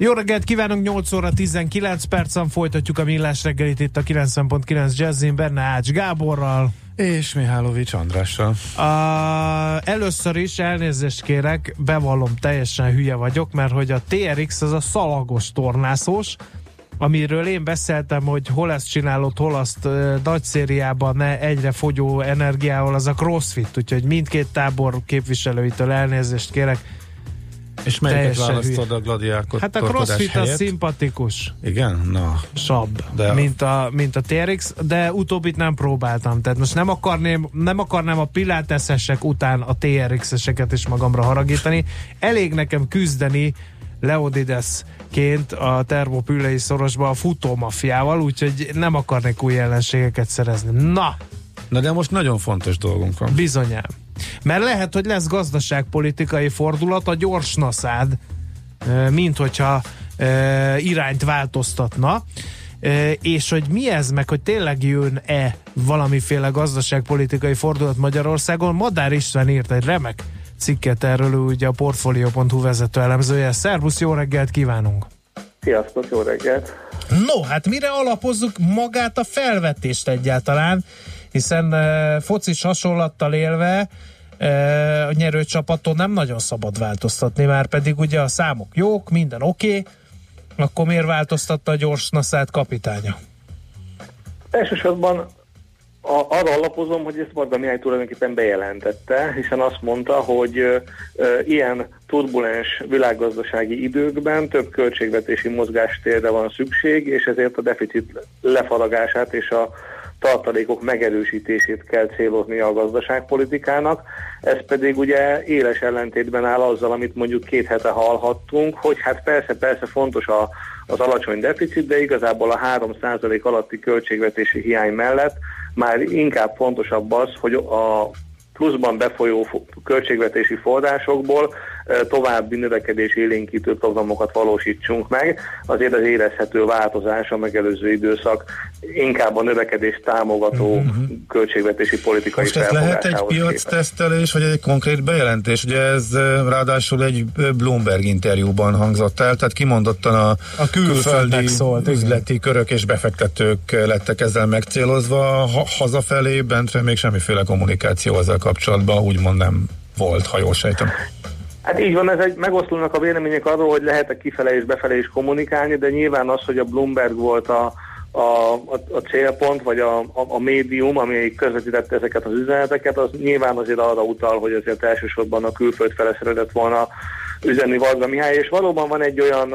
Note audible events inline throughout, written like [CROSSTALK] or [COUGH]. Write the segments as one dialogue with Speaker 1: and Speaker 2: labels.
Speaker 1: Jó reggelt kívánunk, 8 óra 19 percen folytatjuk a millás reggelit itt a 90.9 Jazzin Benne Ács Gáborral.
Speaker 2: És Mihálovics Andrással.
Speaker 1: A, először is elnézést kérek, bevallom, teljesen hülye vagyok, mert hogy a TRX az a szalagos tornászós, amiről én beszéltem, hogy hol ezt csinálod, hol azt uh, nagy szériában ne egyre fogyó energiával, az a crossfit, úgyhogy mindkét tábor képviselőitől elnézést kérek
Speaker 2: és melyiket választod a gladiákot?
Speaker 1: Hát a crossfit az szimpatikus.
Speaker 2: Igen? Na.
Speaker 1: Sabb, de mint, a, mint a TRX, de utóbbit nem próbáltam. Tehát most nem akarném, nem akarnám a piláteszesek után a TRX-eseket is magamra haragítani. Elég nekem küzdeni Leodidesként a termopülei szorosba a futómafiával, úgyhogy nem akarnék új ellenségeket szerezni. Na!
Speaker 2: Na de most nagyon fontos dolgunk van.
Speaker 1: Bizonyám. Mert lehet, hogy lesz gazdaságpolitikai fordulat a gyors naszád, mint hogyha irányt változtatna, és hogy mi ez, meg hogy tényleg jön-e valamiféle gazdaságpolitikai fordulat Magyarországon. Madár István írt egy remek cikket erről, ugye a Portfolio.hu vezető elemzője. Szervusz, jó reggelt kívánunk!
Speaker 3: Sziasztok, jó reggelt!
Speaker 1: No, hát mire alapozzuk magát a felvetést egyáltalán? Hiszen e, focis hasonlattal élve e, a nyerő csapaton nem nagyon szabad változtatni, már pedig ugye a számok jók, minden oké, okay, akkor miért változtatta a gyors naszát kapitánya?
Speaker 3: Elsősorban a, arra alapozom, hogy ezt Varga Mihály tulajdonképpen bejelentette, hiszen azt mondta, hogy e, ilyen turbulens világgazdasági időkben több költségvetési mozgástérre van szükség, és ezért a deficit lefaragását és a tartalékok megerősítését kell célozni a gazdaságpolitikának. Ez pedig ugye éles ellentétben áll azzal, amit mondjuk két hete hallhattunk, hogy hát persze, persze fontos a, az alacsony deficit, de igazából a 3% alatti költségvetési hiány mellett már inkább fontosabb az, hogy a pluszban befolyó költségvetési forrásokból további növekedés élénkítő programokat valósítsunk meg. Azért az érezhető változás a megelőző időszak inkább a növekedés támogató uh-huh. költségvetési politikai
Speaker 2: Most ez lehet egy piac tesztelés, vagy egy konkrét bejelentés? Ugye ez ráadásul egy Bloomberg interjúban hangzott el, tehát kimondottan a, a külföldi szólt, üzleti igen. körök és befektetők lettek ezzel megcélozva, ha, hazafelé bentre még semmiféle kommunikáció ezzel kapcsolatban úgymond nem volt, ha jól sejtem.
Speaker 3: Hát így van, ez egy, megoszlónak a vélemények arról, hogy lehet-e kifele és befele is kommunikálni, de nyilván az, hogy a Bloomberg volt a, a, a, a célpont, vagy a, a, a médium, ami közvetítette ezeket az üzeneteket, az nyilván azért arra utal, hogy azért elsősorban a külföld fele szeretett volna üzenni Varga Mihály, és valóban van egy olyan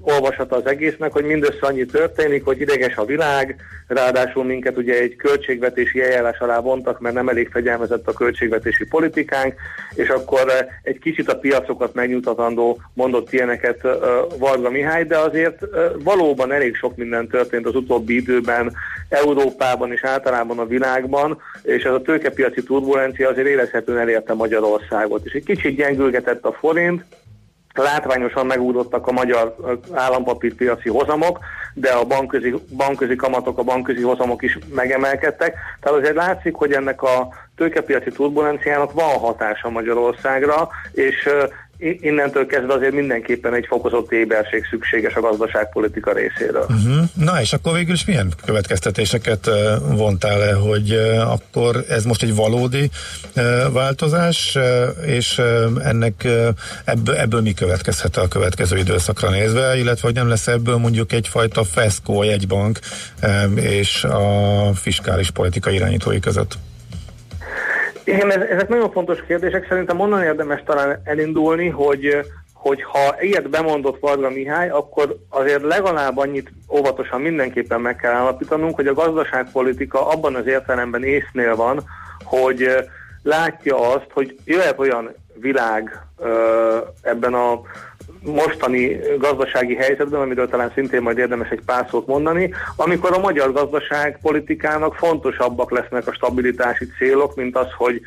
Speaker 3: olvasata az egésznek, hogy mindössze annyi történik, hogy ideges a világ, ráadásul minket ugye egy költségvetési eljárás alá vontak, mert nem elég fegyelmezett a költségvetési politikánk, és akkor egy kicsit a piacokat megnyugtatandó mondott ilyeneket uh, Varga Mihály, de azért valóban elég sok minden történt az utóbbi időben Európában és általában a világban, és ez a tőkepiaci turbulencia azért érezhetően elérte Magyarországot, és egy kicsit gyengülgetett a forint, látványosan megúdottak a magyar állampapírpiaci hozamok, de a bankközi, bankközi kamatok, a bankközi hozamok is megemelkedtek. Tehát azért látszik, hogy ennek a tőkepiaci turbulenciának van hatása Magyarországra, és innentől kezdve azért mindenképpen egy fokozott éberség szükséges a gazdaságpolitika részéről.
Speaker 2: Uh-huh. Na és akkor végül is milyen következtetéseket vontál le, hogy akkor ez most egy valódi változás, és ennek ebből, ebből mi következhet a következő időszakra nézve, illetve hogy nem lesz ebből mondjuk egyfajta feszkó a jegybank és a fiskális politika irányítói között?
Speaker 3: Igen, ezek nagyon fontos kérdések. Szerintem onnan érdemes talán elindulni, hogy hogy ha ilyet bemondott Varga Mihály, akkor azért legalább annyit óvatosan mindenképpen meg kell állapítanunk, hogy a gazdaságpolitika abban az értelemben észnél van, hogy látja azt, hogy jöhet olyan világ ebben a mostani gazdasági helyzetben, amiről talán szintén majd érdemes egy pár szót mondani, amikor a magyar gazdaságpolitikának fontosabbak lesznek a stabilitási célok, mint az, hogy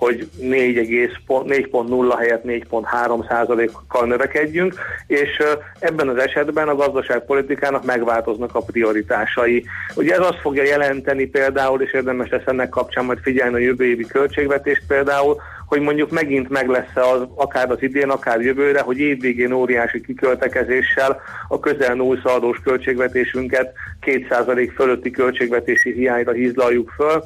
Speaker 3: hogy 4.0 helyett 4.3 százalékkal növekedjünk, és ebben az esetben a gazdaságpolitikának megváltoznak a prioritásai. Ugye ez azt fogja jelenteni például, és érdemes lesz ennek kapcsán majd figyelni a jövő évi költségvetést például, hogy mondjuk megint meg lesz az, akár az idén, akár jövőre, hogy évvégén óriási kiköltekezéssel a közel nullszaldós költségvetésünket 2% fölötti költségvetési hiányra hízlaljuk föl,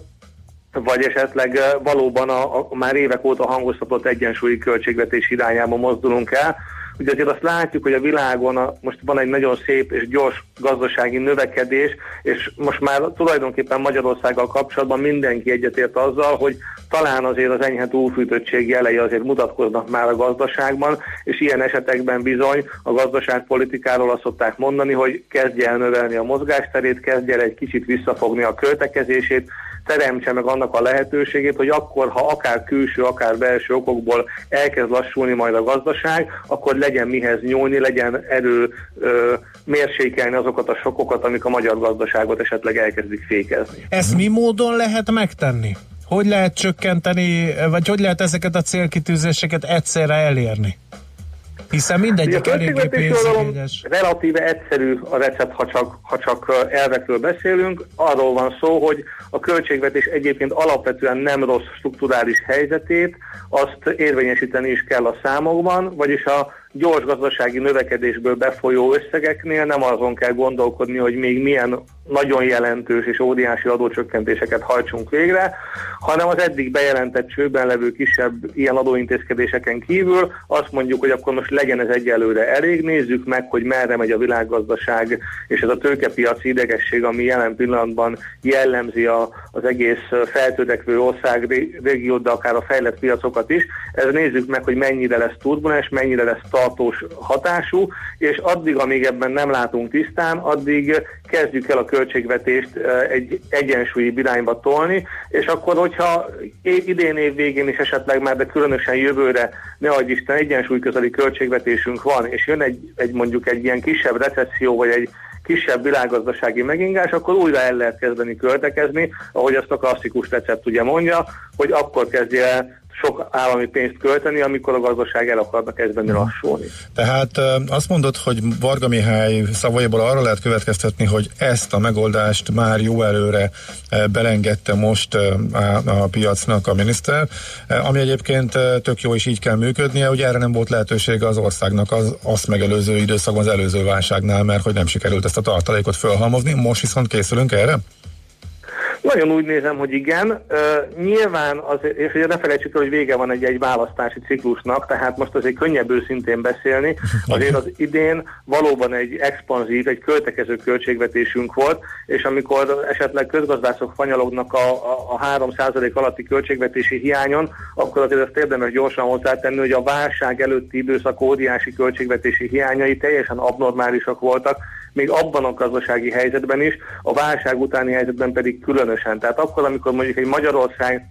Speaker 3: vagy esetleg valóban a, a már évek óta hangoztatott egyensúlyi költségvetés irányába mozdulunk el. Ugye azért azt látjuk, hogy a világon a, most van egy nagyon szép és gyors gazdasági növekedés, és most már tulajdonképpen Magyarországgal kapcsolatban mindenki egyetért azzal, hogy talán azért az enyhe túlfűtöttség jelei azért mutatkoznak már a gazdaságban, és ilyen esetekben bizony a gazdaságpolitikáról azt szokták mondani, hogy kezdje el növelni a mozgásterét, kezdje el egy kicsit visszafogni a költekezését, teremtse meg annak a lehetőségét, hogy akkor, ha akár külső, akár belső okokból elkezd lassulni majd a gazdaság, akkor legyen mihez nyúlni, legyen erő ö, mérsékelni azokat a sokokat, amik a magyar gazdaságot esetleg elkezdik fékezni.
Speaker 1: Ezt mi módon lehet megtenni? Hogy lehet csökkenteni, vagy hogy lehet ezeket a célkitűzéseket egyszerre elérni? Hiszen mindegyik eléggé pénzigényes.
Speaker 3: Relatíve egyszerű a recept, ha csak, ha csak elvekről beszélünk. Arról van szó, hogy a költségvetés egyébként alapvetően nem rossz strukturális helyzetét, azt érvényesíteni is kell a számokban, vagyis a gyors gazdasági növekedésből befolyó összegeknél nem azon kell gondolkodni, hogy még milyen nagyon jelentős és óriási adócsökkentéseket hajtsunk végre, hanem az eddig bejelentett csőben levő kisebb ilyen adóintézkedéseken kívül azt mondjuk, hogy akkor most legyen ez egyelőre elég, nézzük meg, hogy merre megy a világgazdaság, és ez a tőkepiaci idegesség, ami jelen pillanatban jellemzi a, az egész feltörekvő ország régiót, de akár a fejlett piacokat is, ez nézzük meg, hogy mennyire lesz turbulens, mennyire lesz tartós hatású, és addig, amíg ebben nem látunk tisztán, addig kezdjük el a költségvetést egy egyensúlyi irányba tolni, és akkor, hogyha idén év végén is esetleg már, de különösen jövőre, ne adj Isten, egyensúly közeli költségvetésünk van, és jön egy, egy mondjuk egy ilyen kisebb recesszió, vagy egy kisebb világgazdasági megingás, akkor újra el lehet kezdeni költekezni, ahogy azt a klasszikus recept ugye mondja, hogy akkor kezdje el sok állami pénzt költeni, amikor a gazdaság el akarna kezdeni uh-huh. lassulni.
Speaker 2: Tehát azt mondod, hogy Varga Mihály szavaiból arra lehet következtetni, hogy ezt a megoldást már jó előre belengedte most a piacnak a miniszter, ami egyébként tök jó és így kell működnie, hogy erre nem volt lehetősége az országnak az azt megelőző időszakban, az előző válságnál, mert hogy nem sikerült ezt a tartalékot fölhalmozni, most viszont készülünk erre?
Speaker 3: Nagyon úgy nézem, hogy igen. Uh, nyilván, az, és ugye ne felejtsük el, hogy vége van egy, egy választási ciklusnak, tehát most azért könnyebb őszintén beszélni. [LAUGHS] Azért az idén valóban egy expanzív, egy költekező költségvetésünk volt, és amikor esetleg közgazdászok fanyalognak a, a, a 3% alatti költségvetési hiányon, akkor azért ezt érdemes gyorsan hozzátenni, hogy a válság előtti időszak óriási költségvetési hiányai teljesen abnormálisak voltak, még abban a gazdasági helyzetben is, a válság utáni helyzetben pedig különösen. Tehát akkor, amikor mondjuk egy Magyarország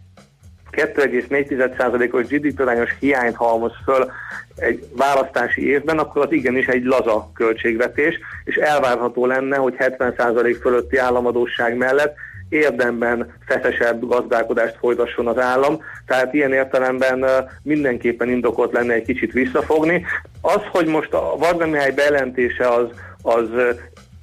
Speaker 3: 2,4%-os GDP-arányos hiányt halmoz föl egy választási évben, akkor az igenis egy laza költségvetés, és elvárható lenne, hogy 70% fölötti államadóság mellett érdemben feszesebb gazdálkodást folytasson az állam, tehát ilyen értelemben mindenképpen indokolt lenne egy kicsit visszafogni. Az, hogy most a Varga Mihály bejelentése az, az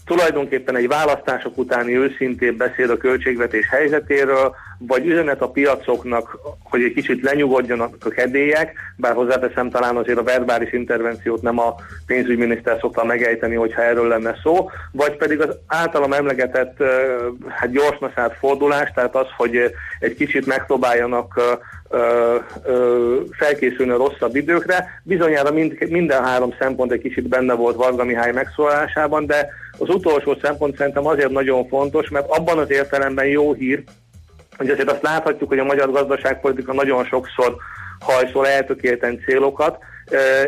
Speaker 3: tulajdonképpen egy választások utáni őszintébb beszél a költségvetés helyzetéről, vagy üzenet a piacoknak, hogy egy kicsit lenyugodjanak a kedélyek, bár hozzáteszem talán azért a verbális intervenciót nem a pénzügyminiszter szokta megejteni, hogyha erről lenne szó, vagy pedig az általam emlegetett hát gyorsnaszát fordulás, tehát az, hogy egy kicsit megpróbáljanak felkészülni a rosszabb időkre. Bizonyára mind, minden három szempont egy kicsit benne volt Varga Mihály megszólásában, de az utolsó szempont szerintem azért nagyon fontos, mert abban az értelemben jó hír, hogy azért azt láthatjuk, hogy a magyar gazdaságpolitika nagyon sokszor hajszol eltökélten célokat,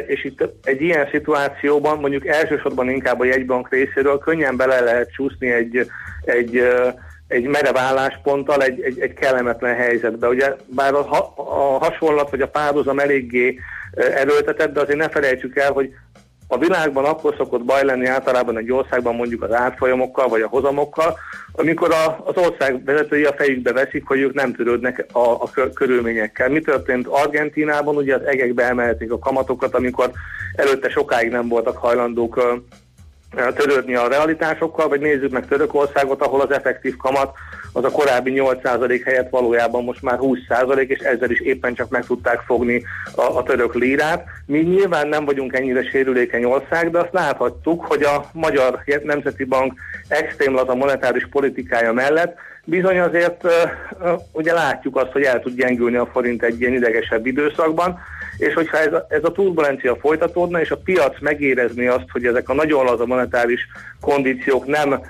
Speaker 3: és itt egy ilyen szituációban mondjuk elsősorban inkább a jegybank részéről könnyen bele lehet csúszni egy, egy egy merev állásponttal egy, egy, egy kellemetlen helyzetbe. Ugye bár a, a hasonlat vagy a párhuzam eléggé erőltetett, de azért ne felejtsük el, hogy a világban akkor szokott baj lenni általában egy országban mondjuk az árfolyamokkal vagy a hozamokkal, amikor a, az ország vezetői a fejükbe veszik, hogy ők nem törődnek a, a körülményekkel. Mi történt Argentínában? Ugye az egekbe emelték a kamatokat, amikor előtte sokáig nem voltak hajlandók törődni a realitásokkal, vagy nézzük meg Törökországot, ahol az effektív kamat az a korábbi 8% helyett valójában most már 20%, és ezzel is éppen csak meg tudták fogni a, a török lírát. Mi nyilván nem vagyunk ennyire sérülékeny ország, de azt láthattuk, hogy a Magyar Nemzeti Bank extrém laza monetáris politikája mellett bizony azért ugye látjuk azt, hogy el tud gyengülni a forint egy ilyen idegesebb időszakban, és hogyha ez a, ez a turbulencia folytatódna, és a piac megérezni azt, hogy ezek a nagyon laza monetáris kondíciók nem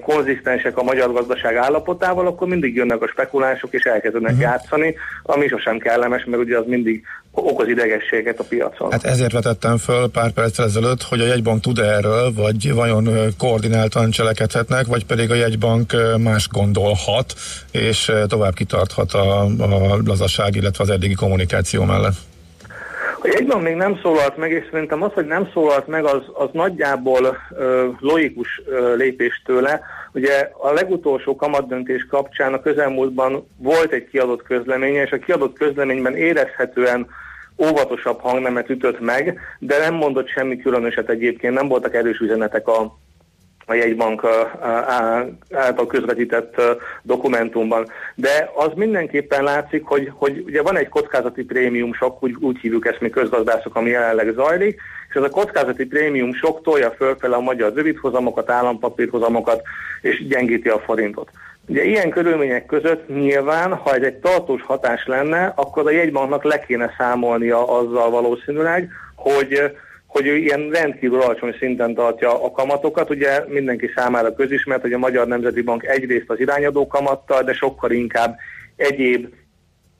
Speaker 3: konzisztensek a magyar gazdaság állapotával, akkor mindig jönnek a spekulások és elkezdenek uh-huh. játszani, ami sosem kellemes, mert ugye az mindig okoz idegességet a piacon.
Speaker 2: Hát ezért vetettem föl pár perccel ezelőtt, hogy a jegybank tud erről, vagy vajon koordináltan cselekedhetnek, vagy pedig a jegybank más gondolhat, és tovább kitarthat a, a lazaság, illetve az eddigi kommunikáció mellett.
Speaker 3: A jegybank még nem szólalt meg, és szerintem az, hogy nem szólalt meg, az, az nagyjából ö, logikus ö, lépés tőle. Ugye a legutolsó kamatdöntés kapcsán a közelmúltban volt egy kiadott közleménye, és a kiadott közleményben érezhetően óvatosabb hangnemet ütött meg, de nem mondott semmi különöset egyébként, nem voltak erős üzenetek a, a jegybank által közvetített dokumentumban. De az mindenképpen látszik, hogy, hogy ugye van egy kockázati prémium sok, úgy, úgy hívjuk ezt mi közgazdászok, ami jelenleg zajlik, és ez a kockázati prémium sok tolja fölfele a magyar rövidhozamokat, állampapírhozamokat, és gyengíti a forintot. Ugye ilyen körülmények között nyilván, ha ez egy tartós hatás lenne, akkor a jegybanknak le kéne számolnia azzal valószínűleg, hogy hogy ő ilyen rendkívül alacsony szinten tartja a kamatokat. Ugye mindenki számára közismert, hogy a Magyar Nemzeti Bank egyrészt az irányadó kamattal, de sokkal inkább egyéb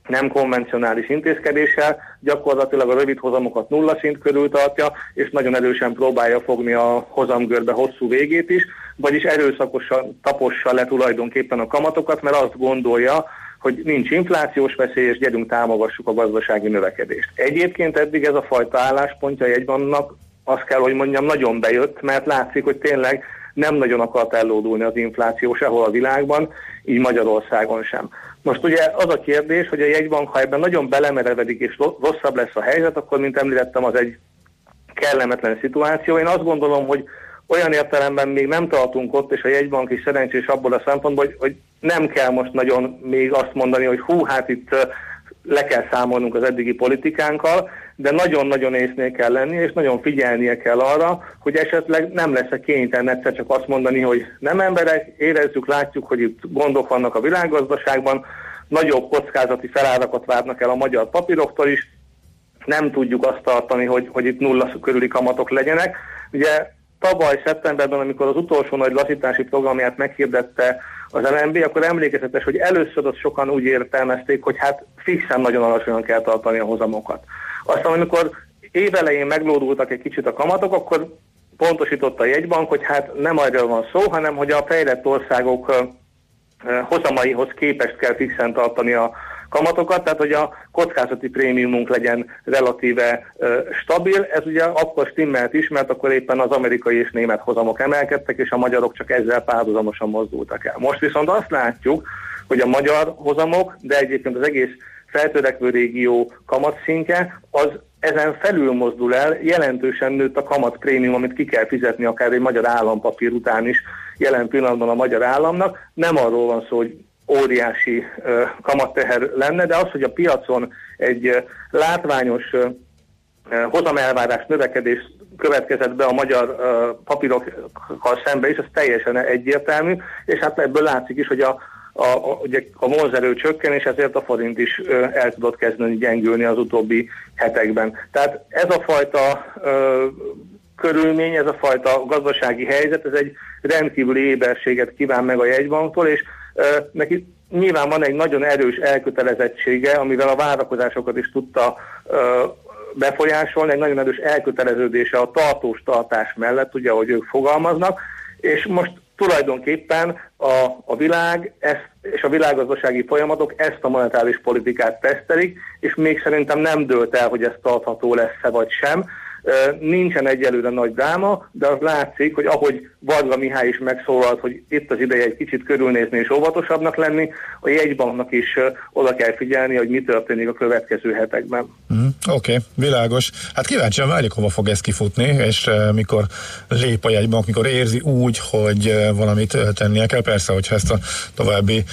Speaker 3: nem konvencionális intézkedéssel, gyakorlatilag a rövid hozamokat nulla szint körül tartja, és nagyon erősen próbálja fogni a hozamgörbe hosszú végét is, vagyis erőszakosan tapossa le tulajdonképpen a kamatokat, mert azt gondolja, hogy nincs inflációs veszély, és gyerünk támogassuk a gazdasági növekedést. Egyébként eddig ez a fajta álláspontja jegybannak, azt kell, hogy mondjam, nagyon bejött, mert látszik, hogy tényleg nem nagyon akart ellódulni az infláció sehol a világban, így Magyarországon sem. Most ugye az a kérdés, hogy a jegybank, ha ebben nagyon belemerevedik és rosszabb lesz a helyzet, akkor, mint említettem, az egy kellemetlen szituáció. Én azt gondolom, hogy olyan értelemben még nem tartunk ott, és a jegybank is szerencsés abból a szempontból, hogy, hogy nem kell most nagyon még azt mondani, hogy hú, hát itt le kell számolnunk az eddigi politikánkkal, de nagyon-nagyon észnél kell lenni, és nagyon figyelnie kell arra, hogy esetleg nem lesz a kénytelen egyszer csak azt mondani, hogy nem emberek, érezzük, látjuk, hogy itt gondok vannak a világgazdaságban, nagyobb kockázati felárakat várnak el a magyar papíroktól is, nem tudjuk azt tartani, hogy, hogy itt nulla körüli kamatok legyenek. Ugye tavaly szeptemberben, amikor az utolsó nagy lazítási programját meghirdette az LNB, akkor emlékezetes, hogy először ott sokan úgy értelmezték, hogy hát fixen nagyon alacsonyan kell tartani a hozamokat. Aztán amikor évelején meglódultak egy kicsit a kamatok, akkor pontosította a jegybank, hogy hát nem arról van szó, hanem hogy a fejlett országok hozamaihoz képest kell fixen tartani a kamatokat, tehát hogy a kockázati prémiumunk legyen relatíve stabil. Ez ugye akkor stimmelt is, mert akkor éppen az amerikai és német hozamok emelkedtek, és a magyarok csak ezzel párhuzamosan mozdultak el. Most viszont azt látjuk, hogy a magyar hozamok, de egyébként az egész feltörekvő régió kamatszintje, az ezen felül mozdul el, jelentősen nőtt a kamatprémium, amit ki kell fizetni akár egy magyar állampapír után is jelen pillanatban a magyar államnak. Nem arról van szó, hogy óriási kamatteher lenne, de az, hogy a piacon egy látványos hozamelvárás növekedés következett be a magyar papírokkal szembe is, az teljesen egyértelmű, és hát ebből látszik is, hogy a, a, a, ugye a vonzerő csökken, és ezért a forint is ö, el tudott kezdeni gyengülni az utóbbi hetekben. Tehát ez a fajta ö, körülmény, ez a fajta gazdasági helyzet, ez egy rendkívüli éberséget kíván meg a jegybanktól, és neki nyilván van egy nagyon erős elkötelezettsége, amivel a várakozásokat is tudta befolyásolni, egy nagyon erős elköteleződése a tartós tartás mellett, ugye, ahogy ők fogalmaznak, és most tulajdonképpen a, a világ ezt, és a világgazdasági folyamatok ezt a monetáris politikát tesztelik, és még szerintem nem dőlt el, hogy ez tartható lesz-e vagy sem. Nincsen egyelőre nagy dráma, de az látszik, hogy ahogy Varga Mihály is megszólalt, hogy itt az ideje egy kicsit körülnézni és óvatosabbnak lenni, a jegybanknak is oda kell figyelni, hogy mi történik a következő hetekben.
Speaker 2: Mm, Oké, okay, világos. Hát kíváncsian várjuk, hova fog ez kifutni, és mikor lép a jegybank, mikor érzi úgy, hogy valamit uh, tennie kell. Persze, hogyha ezt a további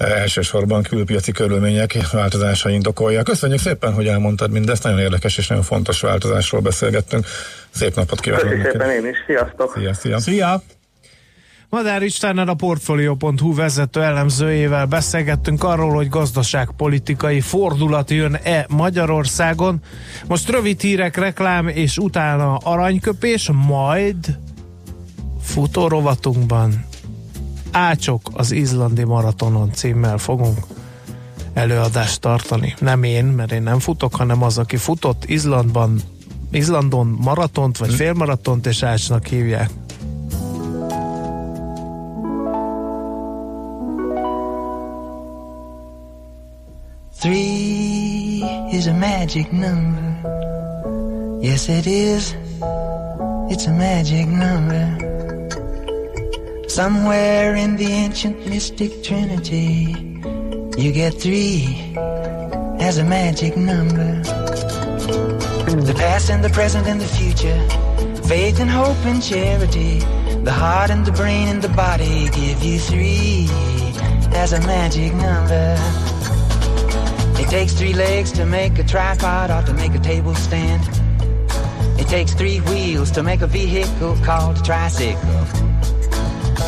Speaker 2: uh, elsősorban külpiaci körülmények változása indokolja. Köszönjük szépen, hogy elmondtad mindezt, nagyon érdekes és nagyon fontos változásról beszélgettünk. Szép napot kívánok!
Speaker 3: Köszönjük szépen én is, sziasztok!
Speaker 2: Szia, szia!
Speaker 1: Szia! Madár Istvánnal a Portfolio.hu vezető elemzőjével beszélgettünk arról, hogy gazdaságpolitikai fordulat jön-e Magyarországon. Most rövid hírek, reklám és utána aranyköpés, majd futórovatunkban Ácsok az izlandi maratonon címmel fogunk előadást tartani. Nem én, mert én nem futok, hanem az, aki futott Izlandban, Izlandon maratont, vagy félmaratont, és Ácsnak hívják.
Speaker 4: Three is a magic number. Yes, it is. It's a magic number. Somewhere in the ancient mystic trinity, you get three as a magic number. The past and the present and the future, faith and hope and charity, the heart and the brain and the body give you three as a magic number. It takes three legs to make a tripod or to make a table stand. It takes three wheels to make a vehicle called a tricycle.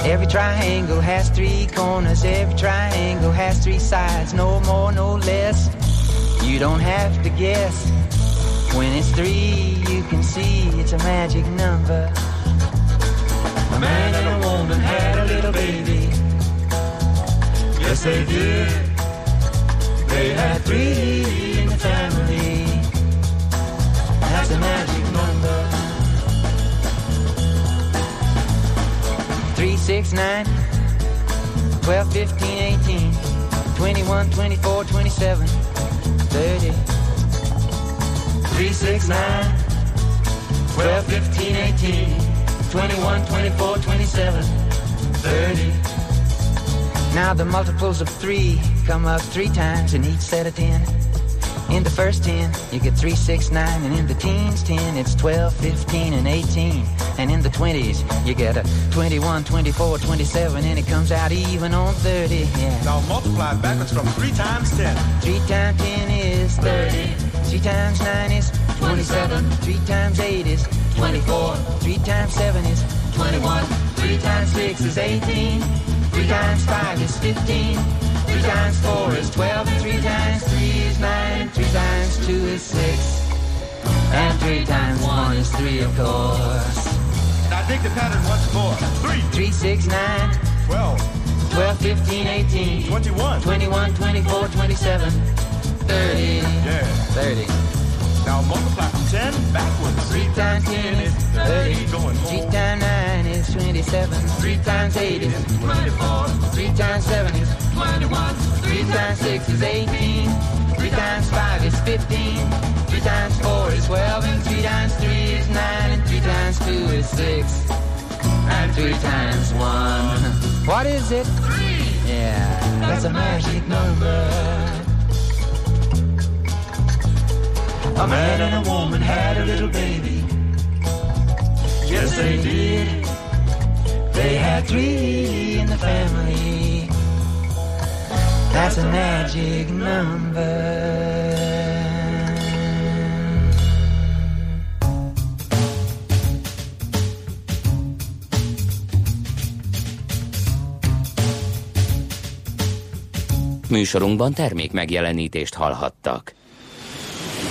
Speaker 4: Every triangle has three corners, every triangle has three sides, no more, no less. You don't have to guess. When it's three, you can see it's a magic number. A man and a woman had a little baby. Yes, they did. They had three in the family. That's a magic number. Three, six, nine, 12, 15, 18, 21, 24, 27, 30. Three, six, nine, 12, 15, 18, 21, 24, 27, 30. Now the multiples of three come up three times in each set of ten. In the first ten, you get three, six, nine, and in the teens, ten, it's 12, 15, and 18. And in the twenties, you get a 21, 24, 27, and it comes out even on 30. Yeah.
Speaker 5: Now multiply backwards from three times ten.
Speaker 4: Three times ten is 30. Three times nine is 27. Three times eight is 24. Three times seven is 21. Three times six is 18. Three times five is 15. Three times four is 12. And three times three is nine. Three times two is six. And three times one is three, of course.
Speaker 5: Now dig the pattern once more. Three,
Speaker 4: Three, six, nine,
Speaker 5: 12,
Speaker 4: 12, 15, 18,
Speaker 5: 21.
Speaker 4: 21, 24, 27, 30.
Speaker 5: Yeah.
Speaker 4: 30.
Speaker 5: Now multiply from ten backwards.
Speaker 4: Three times ten is 30.
Speaker 5: Going
Speaker 4: Three times nine is 27. Three times eight is 24. Three times seven is 21. Three times six is 18. Three times five is 15. Three times four is 12. And three times three is nine. And three times two is six. And three times one. What is it? Three. Yeah, that's a magic number. A man and a woman had a little baby. Yes, they did. They had three in the family. That's a magic number.
Speaker 6: Műsorunkban termék megjelenítést hallhattak.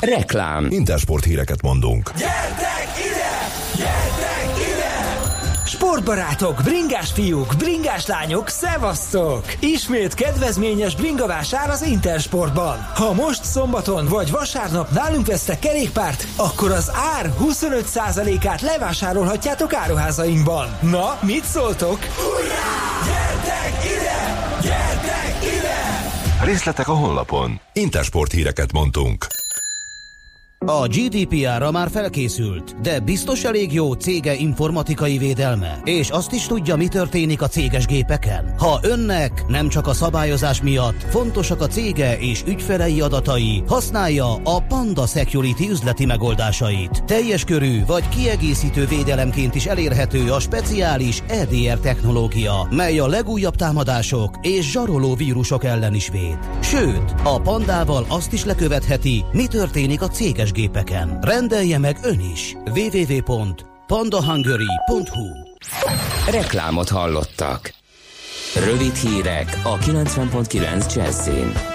Speaker 6: Reklám.
Speaker 7: Intersport híreket mondunk.
Speaker 8: Gyertek ide! Gyertek
Speaker 7: Sportbarátok, bringás fiúk, bringás lányok, szevasztok! Ismét kedvezményes bringavásár az Intersportban. Ha most szombaton vagy vasárnap nálunk vesztek kerékpárt, akkor az ár 25%-át levásárolhatjátok áruházainkban. Na, mit szóltok? Hurrá! Gyertek ide! Gyertek ide!
Speaker 8: Részletek a honlapon. Intersport híreket mondtunk.
Speaker 9: A GDPR-ra már felkészült, de biztos elég jó cége informatikai védelme, és azt is tudja, mi történik a céges gépeken. Ha önnek nem csak a szabályozás miatt fontosak a cége és ügyfelei adatai, használja a Panda Security üzleti megoldásait. Teljes körű vagy kiegészítő védelemként is elérhető a speciális EDR technológia, mely a legújabb támadások és zsaroló vírusok ellen is véd. Sőt, a Pandával azt is lekövetheti, mi történik a céges gépeken. Rendelje meg ön is. www.pandahungary.hu
Speaker 6: Reklámot hallottak. Rövid hírek a 90.9 Jazzin.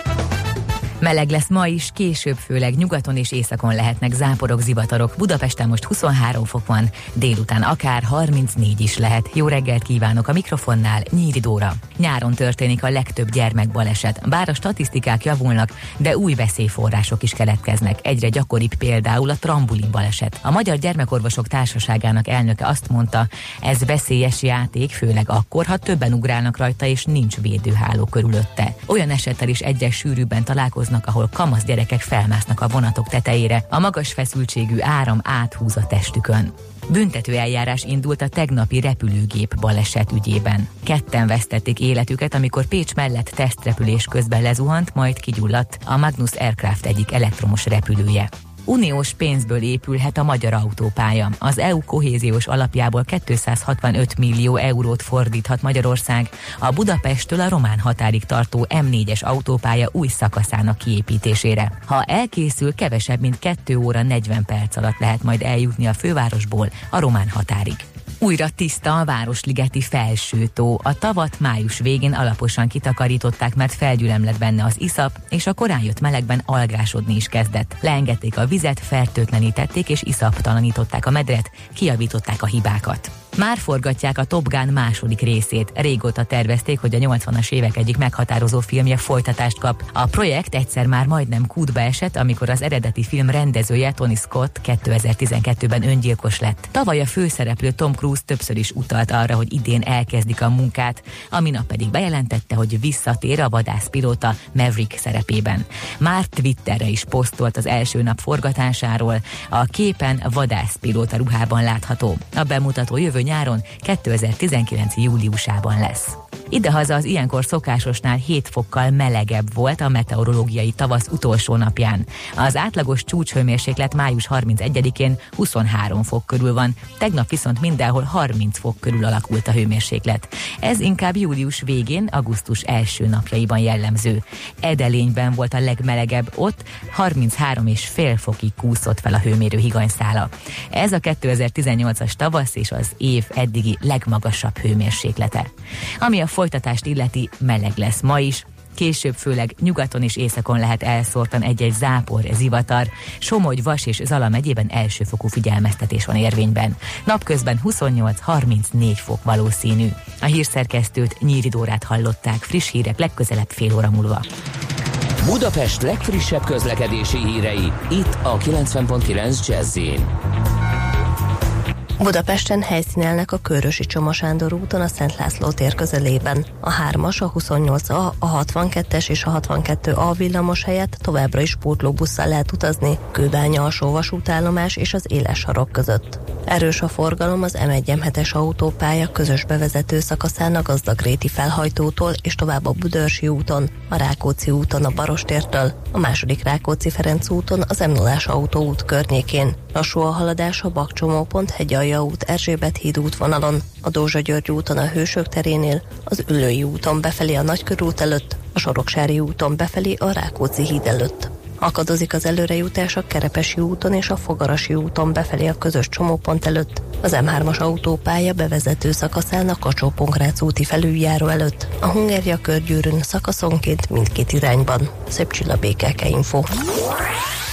Speaker 10: Meleg lesz ma is, később főleg nyugaton és északon lehetnek záporok, zivatarok. Budapesten most 23 fok van, délután akár 34 is lehet. Jó reggelt kívánok a mikrofonnál, Nyíri Dóra. Nyáron történik a legtöbb gyermekbaleset, bár a statisztikák javulnak, de új veszélyforrások is keletkeznek. Egyre gyakoribb például a trambulin baleset. A Magyar Gyermekorvosok Társaságának elnöke azt mondta, ez veszélyes játék, főleg akkor, ha többen ugrálnak rajta és nincs védőháló körülötte. Olyan esettel is egyre sűrűbben találkoznak ahol kamasz gyerekek felmásznak a vonatok tetejére, a magas feszültségű áram áthúz a testükön. Büntető eljárás indult a tegnapi repülőgép baleset ügyében. Ketten vesztették életüket, amikor Pécs mellett tesztrepülés közben lezuhant, majd kigyulladt a Magnus Aircraft egyik elektromos repülője. Uniós pénzből épülhet a magyar autópálya. Az EU kohéziós alapjából 265 millió eurót fordíthat Magyarország a Budapesttől a román határig tartó M4-es autópálya új szakaszának kiépítésére. Ha elkészül, kevesebb, mint 2 óra 40 perc alatt lehet majd eljutni a fővárosból a román határig. Újra tiszta a Városligeti felsőtó. A tavat május végén alaposan kitakarították, mert felgyülem benne az iszap, és a korán jött melegben algásodni is kezdett. Leengedték a vizet, fertőtlenítették és iszaptalanították a medret, kiavították a hibákat. Már forgatják a Top Gun második részét. Régóta tervezték, hogy a 80-as évek egyik meghatározó filmje folytatást kap. A projekt egyszer már majdnem kútba esett, amikor az eredeti film rendezője Tony Scott 2012-ben öngyilkos lett. Tavaly a főszereplő Tom Cruise többször is utalt arra, hogy idén elkezdik a munkát, ami nap pedig bejelentette, hogy visszatér a vadászpilóta Maverick szerepében. Már Twitterre is posztolt az első nap forgatásáról. A képen vadászpilóta ruhában látható. A bemutató jövő nyáron 2019. júliusában lesz. Idehaza az ilyenkor szokásosnál 7 fokkal melegebb volt a meteorológiai tavasz utolsó napján. Az átlagos csúcshőmérséklet május 31-én 23 fok körül van, tegnap viszont mindenhol 30 fok körül alakult a hőmérséklet. Ez inkább július végén, augusztus első napjaiban jellemző. Edelényben volt a legmelegebb, ott 33 és fél fokig kúszott fel a hőmérő higanyszála. Ez a 2018-as tavasz és az év eddigi legmagasabb hőmérséklete. Ami a folytatást illeti, meleg lesz ma is, Később főleg nyugaton és északon lehet elszórtan egy-egy zápor, zivatar. Somogy, Vas és Zala megyében elsőfokú figyelmeztetés van érvényben. Napközben 28-34 fok valószínű. A hírszerkesztőt Nyíri Dórát hallották. Friss hírek legközelebb fél óra múlva.
Speaker 6: Budapest legfrissebb közlekedési hírei, itt a 90.9 jazz
Speaker 11: Budapesten helyszínelnek a Körösi Csoma Sándor úton a Szent László tér közelében. A 3-as, a 28A, a 62-es és a 62A villamos helyett továbbra is pótlóbusszal lehet utazni, Kőbánya alsó vasútállomás és az éles sarok között. Erős a forgalom az M1-M7-es autópálya közös bevezető szakaszán a Gazdagréti felhajtótól és tovább a Budörsi úton, a Rákóczi úton a Barostértől, a második Rákóczi-Ferenc úton az m 0 autóút környékén. Lassú a haladás a Bakcsomópont, Hegyalja út, Erzsébet híd útvonalon, a Dózsa György úton a Hősök terénél, az Üllői úton befelé a Nagykörút előtt, a Soroksári úton befelé a Rákóczi híd előtt. Akadozik az előrejutás a Kerepesi úton és a Fogarasi úton befelé a közös csomópont előtt, az M3-as autópálya bevezető szakaszán a kacsó úti felüljáró előtt, a Hungária körgyűrűn szakaszonként mindkét irányban. Szép csilla BKK Info.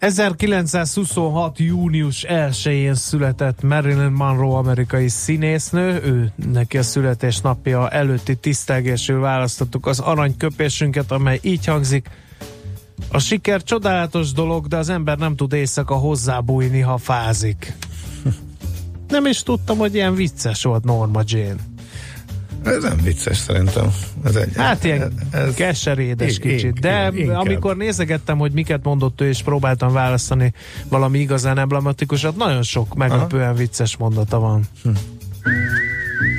Speaker 1: 1926. június 1-én született Marilyn Monroe amerikai színésznő, ő neki a születésnapja előtti tisztelgésül választottuk az aranyköpésünket, amely így hangzik, a siker csodálatos dolog, de az ember nem tud éjszaka hozzábújni, ha fázik. [LAUGHS] Nem is tudtam, hogy ilyen vicces volt Norma Jane.
Speaker 2: Ez nem vicces szerintem. Ez egy,
Speaker 1: hát ilyen ez, keserédes én, kicsit. De én, amikor nézegettem, hogy miket mondott ő, és próbáltam választani valami igazán emblematikusat, nagyon sok meglepően Aha. vicces mondata van. Hm.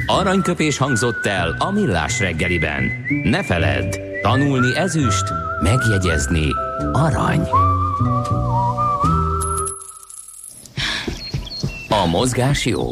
Speaker 6: Aranyköpés hangzott el a millás reggeliben. Ne feledd, tanulni ezüst, megjegyezni arany. A mozgás jó.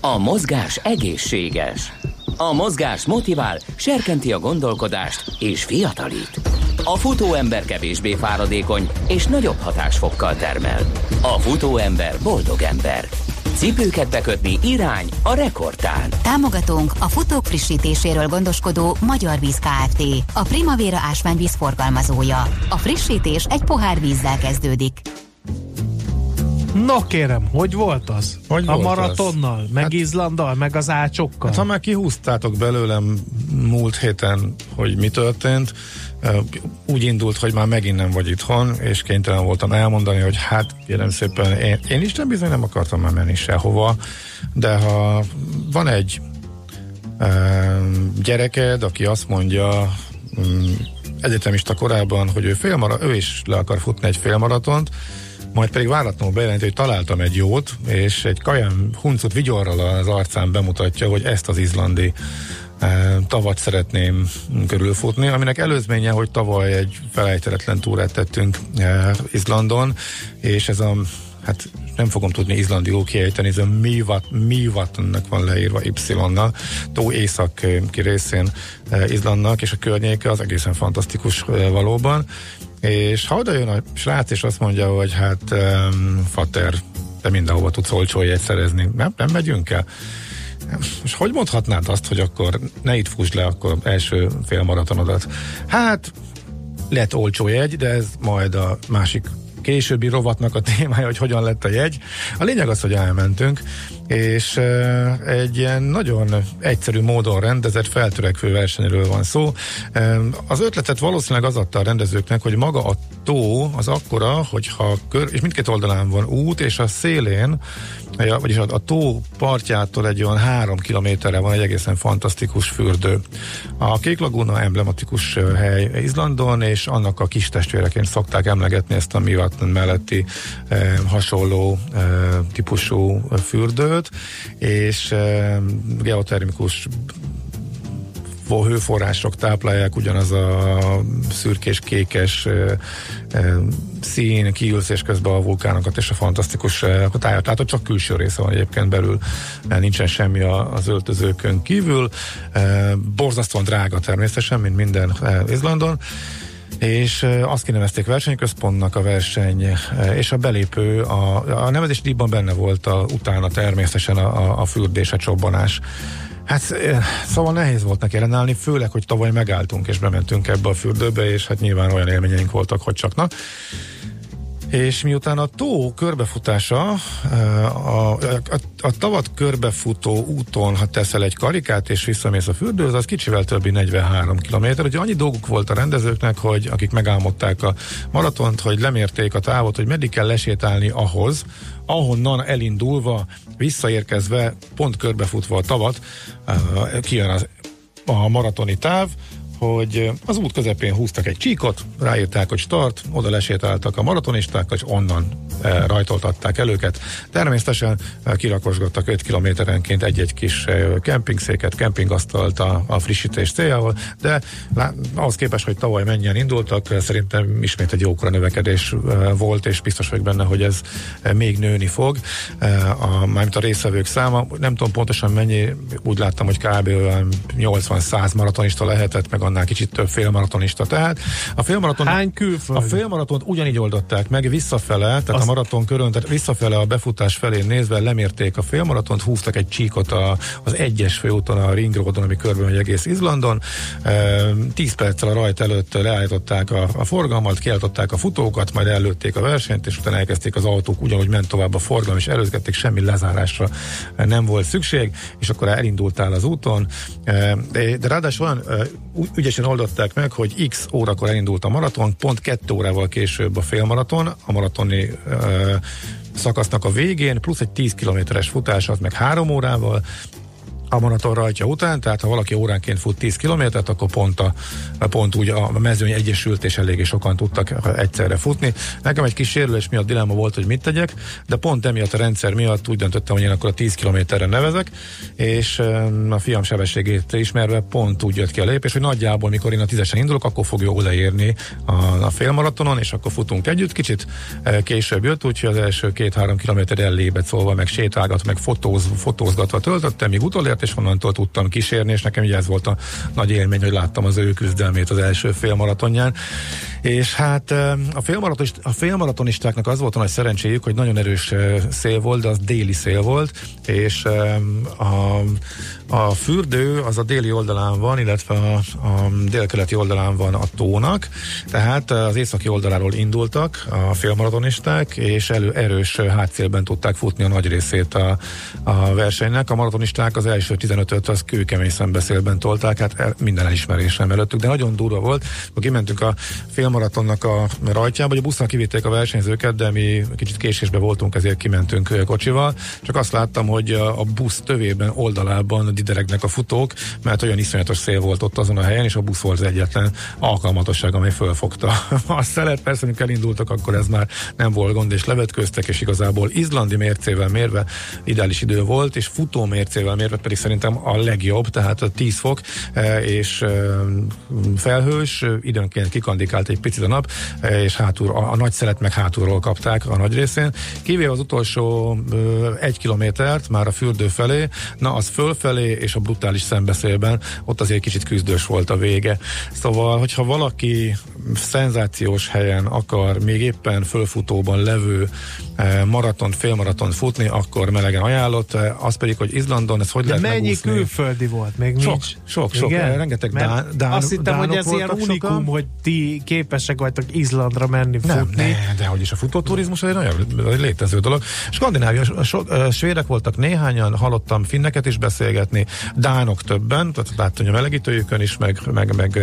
Speaker 6: A mozgás egészséges. A mozgás motivál, serkenti a gondolkodást és fiatalít. A futóember kevésbé fáradékony és nagyobb hatásfokkal termel. A futóember boldog ember. Cipőket bekötni irány a rekordtán.
Speaker 12: Támogatónk a futók frissítéséről gondoskodó Magyar Víz Kft. A Primavera ásványvíz forgalmazója. A frissítés egy pohár vízzel kezdődik.
Speaker 1: Na kérem, hogy volt az?
Speaker 2: Hogy
Speaker 1: a
Speaker 2: volt
Speaker 1: maratonnal,
Speaker 2: az?
Speaker 1: meg hát, Izlanddal, meg az ácsokkal?
Speaker 2: Hát ha már kihúztátok belőlem múlt héten, hogy mi történt, úgy indult, hogy már megint nem vagy itthon, és kénytelen voltam elmondani, hogy hát kérem szépen, én, én is nem bizony nem akartam már menni sehova, de ha van egy gyereked, aki azt mondja um, egyetemista korában, hogy ő, félmara, ő is le akar futni egy félmaratont, majd pedig váratlanul bejelenti, hogy találtam egy jót, és egy kaján huncut vigyorral az arcán bemutatja, hogy ezt az izlandi e, tavat szeretném körülfutni, aminek előzménye, hogy tavaly egy felejthetetlen túrát tettünk e, Izlandon, és ez a hát nem fogom tudni izlandiul kiejteni, ez a Mivat, Mivatnak van leírva Y-nal, tó északi részén e, Izlandnak, és a környéke az egészen fantasztikus valóban, és ha oda jön a srác, és azt mondja, hogy hát um, Fater, te mindenhova tudsz olcsó jegyet szerezni, nem, nem megyünk el. És hogy mondhatnád azt, hogy akkor ne itt fuss le akkor első fél maratonodat? Hát, lett olcsó jegy, de ez majd a másik későbbi rovatnak a témája, hogy hogyan lett a jegy. A lényeg az, hogy elmentünk, és egy ilyen nagyon egyszerű módon rendezett feltörekvő versenyről van szó. Az ötletet valószínűleg az adta a rendezőknek, hogy maga a tó az akkora, hogyha kör, és mindkét oldalán van út, és a szélén vagyis a, tó partjától egy olyan három kilométerre van egy egészen fantasztikus fürdő. A Kék Laguna emblematikus hely Izlandon, és annak a kis testvéreként szokták emlegetni ezt a Mivat melletti hasonló típusú fürdőt, és geotermikus hőforrások táplálják ugyanaz a szürkés-kékes szín, kiülszés közben a vulkánokat és a fantasztikus e, tájat. Tehát, csak külső része van egyébként belül, nincsen semmi a, az öltözőkön kívül. Borzasztóan drága természetesen, mint minden Izlandon és azt kinevezték versenyközpontnak a verseny, és a belépő, a, a nevezés díjban benne volt a, utána természetesen a, a, fürdés, a csobbanás. Hát szóval nehéz volt neki ellenállni, főleg, hogy tavaly megálltunk és bementünk ebbe a fürdőbe, és hát nyilván olyan élményeink voltak, hogy csak na. És miután a tó körbefutása, a, a, a, a tavat körbefutó úton, ha teszel egy karikát és visszamész a fürdőhöz, az kicsivel többi 43 km. Ugye annyi dolguk volt a rendezőknek, hogy akik megálmodták a maratont, hogy lemérték a távot, hogy meddig kell lesétálni ahhoz, ahonnan elindulva, visszaérkezve, pont körbefutva a tavat, kijön az, a maratoni táv, hogy az út közepén húztak egy csíkot, ráírták, hogy start, oda lesétáltak a maratonisták, és onnan e, rajtoltatták el őket. Természetesen e, kirakosgattak 5 kilométerenként egy-egy kis e, kempingszéket, kempingasztalt a, a frissítés céljából, de lá, ahhoz képest, hogy tavaly mennyien indultak, szerintem ismét egy jókora növekedés e, volt, és biztos vagyok benne, hogy ez e, még nőni fog. E, a, mármint a részvevők száma, nem tudom pontosan mennyi, úgy láttam, hogy kb. olyan 80-100 maratonista lehetett, meg annál kicsit több félmaratonista. Tehát a félmaraton,
Speaker 1: Hány külföld?
Speaker 2: a félmaratont ugyanígy oldották meg visszafele, tehát
Speaker 1: Azt-
Speaker 2: a maraton körön, tehát visszafele a befutás felé nézve lemérték a félmaratont, húztak egy csíkot a, az egyes főúton, a Ring Roadon, ami körbe megy egész Izlandon. E, 10 perccel a rajt előtt leállították a, a forgalmat, kiáltották a futókat, majd előtték a versenyt, és utána elkezdték az autók, ugyanúgy ment tovább a forgalom, és előzgették, semmi lezárásra nem volt szükség, és akkor elindultál az úton. E, De, ráadásul olyan ügyesen oldották meg, hogy x órakor elindult a maraton, pont kettő órával később a félmaraton, a maratoni e, szakasznak a végén, plusz egy 10 kilométeres futás, az meg három órával, a maraton rajtja után, tehát ha valaki óránként fut 10 kilométert, akkor pont, a, pont úgy a mezőny egyesült, és eléggé sokan tudtak egyszerre futni. Nekem egy kis sérülés miatt dilemma volt, hogy mit tegyek, de pont emiatt a rendszer miatt úgy döntöttem, hogy én akkor a 10 kilométerre nevezek, és a fiam sebességét ismerve pont úgy jött ki a lépés, hogy nagyjából, mikor én a tízesen indulok, akkor fogja odaérni a, a félmaratonon, és akkor futunk együtt. Kicsit eh, később jött, úgyhogy az első két-három kilométer ellébet szólva, meg sétálgat, meg fotóz, fotózgatva töltöttem, míg utolért, és onnantól tudtam kísérni, és nekem ugye ez volt a nagy élmény, hogy láttam az ő küzdelmét az első félmaratonján. És hát a, félmaratonist, a félmaratonistáknak az volt a nagy szerencséjük, hogy nagyon erős szél volt, de az déli szél volt, és a, a fürdő az a déli oldalán van, illetve a, a délkeleti oldalán van a tónak, tehát az északi oldaláról indultak a félmaratonisták, és elő, erős hátszélben tudták futni a nagy részét a, a versenynek. A maratonisták az első 15-öt az kőkemény szembeszélben tolták, hát el- minden elismerésem előttük, de nagyon durva volt. Akkor kimentünk a félmaratonnak a rajtjába, hogy a busznak kivitték a versenyzőket, de mi kicsit késésbe voltunk, ezért kimentünk kocsival. Csak azt láttam, hogy a busz tövében, oldalában dideregnek a futók, mert olyan iszonyatos szél volt ott azon a helyen, és a busz volt az egyetlen alkalmatosság, amely fölfogta [LAUGHS] a szelet. Persze, amikor elindultak, akkor ez már nem volt gond, és levetköztek, és igazából izlandi mércével mérve ideális idő volt, és futó mércével mérve pedig szerintem a legjobb, tehát a 10 fok, eh, és eh, felhős, időnként kikandikált egy picit a nap, eh, és hátul, a, nagy szelet meg hátulról kapták a nagy részén. Kivéve az utolsó egy kilométert már a fürdő felé, na az fölfelé és a brutális szembeszélben, ott azért kicsit küzdős volt a vége. Szóval, hogyha valaki szenzációs helyen akar még éppen fölfutóban levő eh, maraton, félmaraton futni, akkor melegen ajánlott. Az pedig, hogy Izlandon, ez hogy
Speaker 1: De
Speaker 2: lehet
Speaker 1: mennyi
Speaker 2: megúszni?
Speaker 1: külföldi volt? Még
Speaker 2: Sok,
Speaker 1: nincs?
Speaker 2: sok, sok,
Speaker 1: Igen?
Speaker 2: rengeteg
Speaker 1: Mert
Speaker 2: dán- dán-
Speaker 1: Azt hittem, hogy ez ilyen unikum,
Speaker 2: sokan.
Speaker 1: hogy ti képesek vagytok Izlandra menni
Speaker 2: Nem,
Speaker 1: futni.
Speaker 2: ne, de hogy is a futóturizmus egy nagyon létező dolog. Skandinávia, so, ö, svédek voltak néhányan, hallottam finneket is beszélgetni, dánok többen, tehát láttam, a melegítőjükön is, meg, meg, meg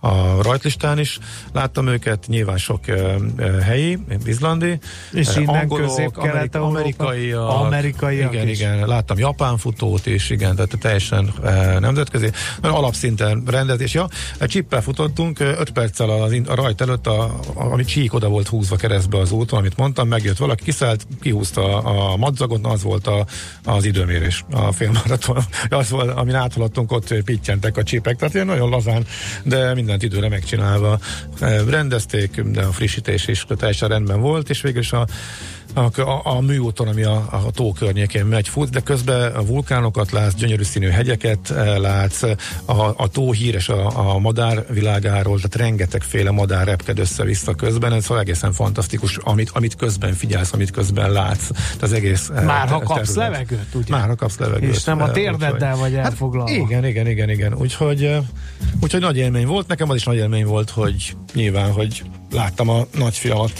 Speaker 2: a rajtlistán is láttam őket, nyilván sok helyi, izlandi,
Speaker 1: És innen
Speaker 2: angolok,
Speaker 1: Közép-Kelet-Európa?
Speaker 2: amerikaiak,
Speaker 1: Amerikaiak
Speaker 2: igen, igen, láttam japán futót is, igen, tehát teljesen e, nemzetközi, nagyon alapszinten rendezés. Ja, egy csippel futottunk, 5 perccel az, a rajt előtt, a, a, ami csík oda volt húzva keresztbe az úton, amit mondtam, megjött valaki, kiszállt, kihúzta a, a madzagot, az volt a, az időmérés, a félmaraton. [LAUGHS] Az volt, amin áthaladtunk, ott pittyentek a csípek, tehát ilyen nagyon lazán, de mindent időre megcsinálva rendezték, de a frissítés is teljesen rendben volt, és végül is a a, a, a műúton, ami a, a tó környékén megy, fut, de közben a vulkánokat látsz, gyönyörű színű hegyeket eh, látsz, a, a tó híres a, a madár világáról, tehát rengetegféle madár repked össze-vissza közben, ez szóval egészen fantasztikus, amit, amit közben figyelsz, amit közben látsz. Tehát az egész eh,
Speaker 1: Már ha kapsz
Speaker 2: terület.
Speaker 1: levegőt, ugye?
Speaker 2: Már ha kapsz levegőt.
Speaker 1: És nem a
Speaker 2: eh,
Speaker 1: térdeddel vagy
Speaker 2: úgyhogy-
Speaker 1: elfoglalva.
Speaker 2: Hát igen, igen, igen, igen. Úgyhogy, úgyhogy nagy élmény volt. Nekem az is nagy élmény volt, hogy nyilván, hogy láttam a nagyfiamat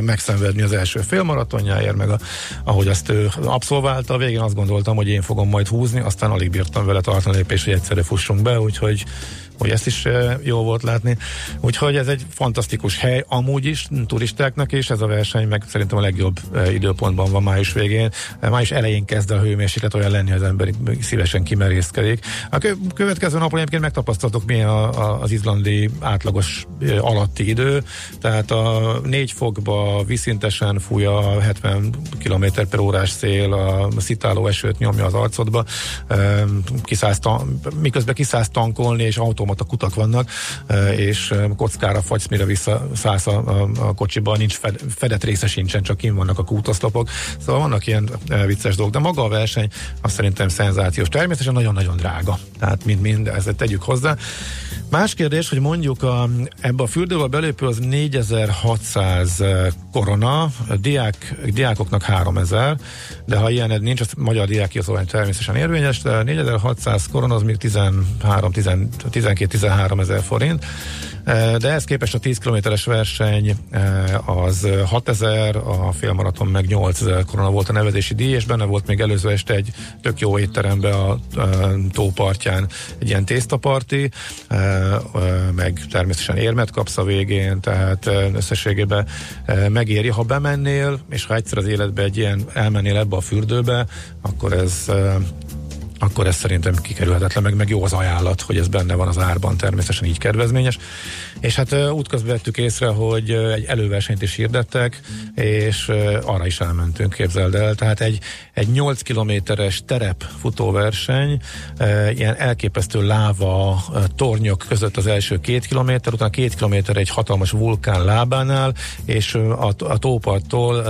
Speaker 2: megszenvedni az első félmaratonjáért, meg a, ahogy azt ő abszolválta, a végén azt gondoltam, hogy én fogom majd húzni, aztán alig bírtam vele tartani lépés, hogy egyszerre fussunk be, úgyhogy hogy ezt is eh, jó volt látni. Úgyhogy ez egy fantasztikus hely, amúgy is turistáknak is, ez a verseny meg szerintem a legjobb eh, időpontban van május végén. Eh, Május elején kezd a hőmérséklet olyan lenni, hogy az ember szívesen kimerészkedik. A kö- következő napon egyébként megtapasztaltok, milyen az izlandi átlagos alatti idő, tehát a 4 fokba viszintesen fúj a 70 km per órás szél, a szitáló esőt nyomja az arcodba, kiszállsz miközben kiszállsz tankolni, és automata kutak vannak, eh, és eh, kockára fagysz, mire visszaszállsz a, a, kocsiba, nincs fed, fedett része sincsen, csak kim vannak a kútoszlopok. Szóval vannak ilyen eh, vicces dolgok, de maga a verseny azt szerintem szenzációs. Természetesen nagyon-nagyon drága. Tehát mind-mind, ezt tegyük hozzá. Más kérdés, hogy mondjuk a, ebbe a fürdőbe belépő az 4600 korona, diák, diákoknak 3000, de ha ilyened nincs, az magyar diáki az természetesen érvényes, de 4600 korona az még 13, 12-13 ezer forint. Eh, De ehhez képest a 10 kilométeres verseny eh, az 6000, a félmaraton meg 8000 korona volt a nevezési díj, és benne volt még előző este egy tök jó étterembe a, a tópartján egy ilyen tésztaparti, eh, eh, meg természetesen érmet kapsz a végén, tehát eh, összességében eh, megéri, ha bemennél, és ha egyszer az életbe egy ilyen elmennél ebbe a fürdőbe, akkor ez eh, akkor ez szerintem kikerülhetetlen, meg, meg jó az ajánlat, hogy ez benne van az árban, természetesen így kedvezményes. És hát útközben vettük észre, hogy egy előversenyt is hirdettek, és arra is elmentünk, képzeld el. Tehát egy, egy 8 kilométeres terep futóverseny, ilyen elképesztő láva tornyok között az első két kilométer, utána két kilométer egy hatalmas vulkán lábánál, és a, a tóparttól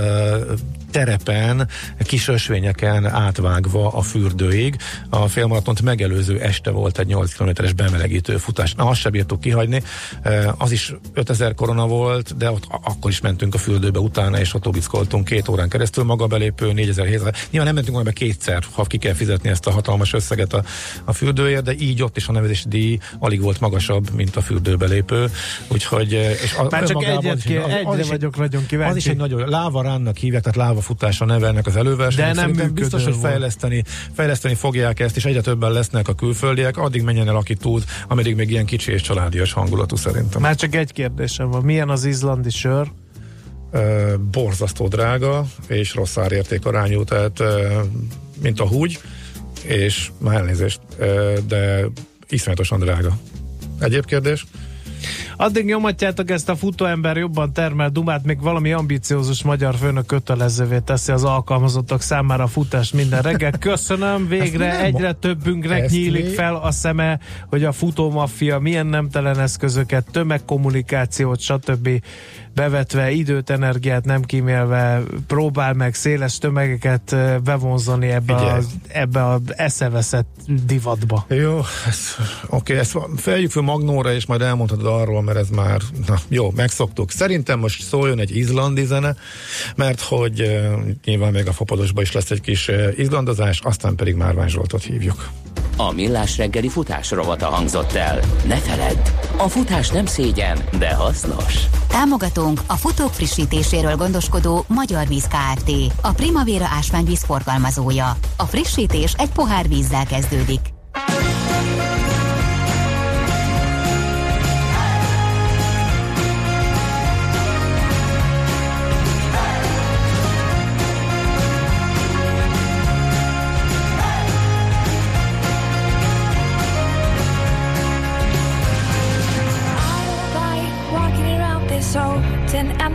Speaker 2: terepen, kis ösvényeken átvágva a fürdőig. A félmaratont megelőző este volt egy 8 kilométeres bemelegítő futás. Na, azt sem bírtuk kihagyni. Az is 5000 korona volt, de ott akkor is mentünk a fürdőbe utána, és ott obickoltunk két órán keresztül maga belépő 4700. Nyilván nem mentünk volna be kétszer, ha ki kell fizetni ezt a hatalmas összeget a, a fürdőért, de így ott is a nevezési díj alig volt magasabb, mint a fürdőbelépő. Úgyhogy, és a,
Speaker 1: Már csak egyet
Speaker 2: az
Speaker 1: kér,
Speaker 2: az- az
Speaker 1: egyre
Speaker 2: egy-
Speaker 1: vagyok nagyon kíváncsi.
Speaker 2: az is egy nagyon láva ránnak hívják, tehát láva futásra nevelnek az előverseny.
Speaker 1: De nem
Speaker 2: Szerintem biztos, hogy fejleszteni, fejleszteni fogják ezt, és egyre többen lesznek a külföldiek, addig menjen el, aki tud, ameddig még ilyen kicsi és családias hangulatú szerintem.
Speaker 1: Már csak egy kérdésem van. Milyen az izlandi sör?
Speaker 2: Borzasztó drága, és rossz árértékarányú, tehát ö, mint a húgy, és már elnézést, de iszonyatosan drága. Egyéb kérdés?
Speaker 1: Addig nyomatjátok ezt a futóember jobban termel dumát, még valami ambiciózus magyar főnök kötelezővé teszi az alkalmazottak számára a futást minden reggel. Köszönöm, végre egyre többünknek nyílik fel a szeme, hogy a futómaffia milyen nemtelen eszközöket, tömegkommunikációt, stb. Bevetve, időt, energiát nem kímélve próbál meg széles tömegeket bevonzani ebbe,
Speaker 2: Figyelj.
Speaker 1: a, ebbe a eszeveszett divatba.
Speaker 2: Jó, ez, oké, ezt feljük fel Magnóra, és majd elmondhatod arról, mert ez már, na jó, megszoktuk. Szerintem most szóljon egy izlandi zene, mert hogy uh, nyilván még a Fopadosban is lesz egy kis uh, izlandozás, aztán pedig Márvány Zsoltot hívjuk.
Speaker 6: A Millás reggeli futás rovata hangzott el. Ne feledd, a futás nem szégyen, de hasznos.
Speaker 12: Támogatónk a futók frissítéséről gondoskodó Magyar Víz Kft. A Primavera ásványvíz forgalmazója. A frissítés egy pohár vízzel kezdődik.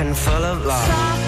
Speaker 13: and full of love.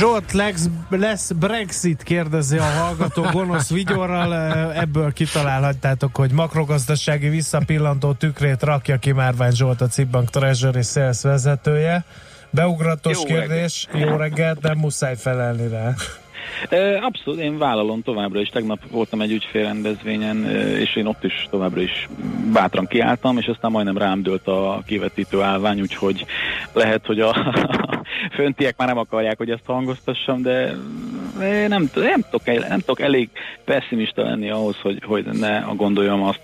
Speaker 1: Zsolt, lesz, lesz Brexit, kérdezi a hallgató gonosz vigyorral. Ebből kitalálhattátok, hogy makrogazdasági visszapillantó tükrét rakja ki Márvány Zsolt, a Cibbank Treasury Sales vezetője. Beugratos
Speaker 14: Jó
Speaker 1: kérdés, jó reggelt, nem muszáj felelni rá.
Speaker 14: Abszolút, én vállalom továbbra is. Tegnap voltam egy ügyfélrendezvényen, és én ott is továbbra is bátran kiálltam, és aztán majdnem rám dőlt a kivetítő állvány, úgyhogy lehet, hogy a föntiek már nem akarják, hogy ezt hangoztassam, de nem, nem, tudok, nem tudok elég pessimista lenni ahhoz, hogy, hogy ne gondoljam azt,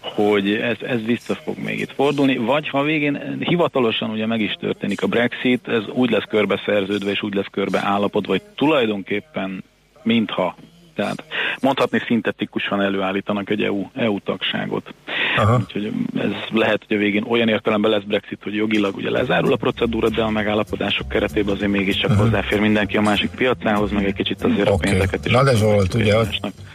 Speaker 14: hogy ez, ez vissza fog még itt fordulni, vagy ha végén hivatalosan ugye meg is történik a Brexit, ez úgy lesz körbe szerződve és úgy lesz körbe állapodva, hogy tulajdonképpen mintha tehát mondhatni szintetikusan előállítanak egy EU, EU tagságot.
Speaker 2: Aha.
Speaker 14: Úgyhogy ez lehet, hogy a végén olyan értelemben lesz Brexit, hogy jogilag ugye lezárul a procedúra, de a megállapodások keretében azért mégiscsak uh-huh. hozzáfér mindenki a másik piacához, meg egy kicsit azért a
Speaker 2: Oké.
Speaker 14: pénzeket is.
Speaker 2: Na de Zsolt, ugye a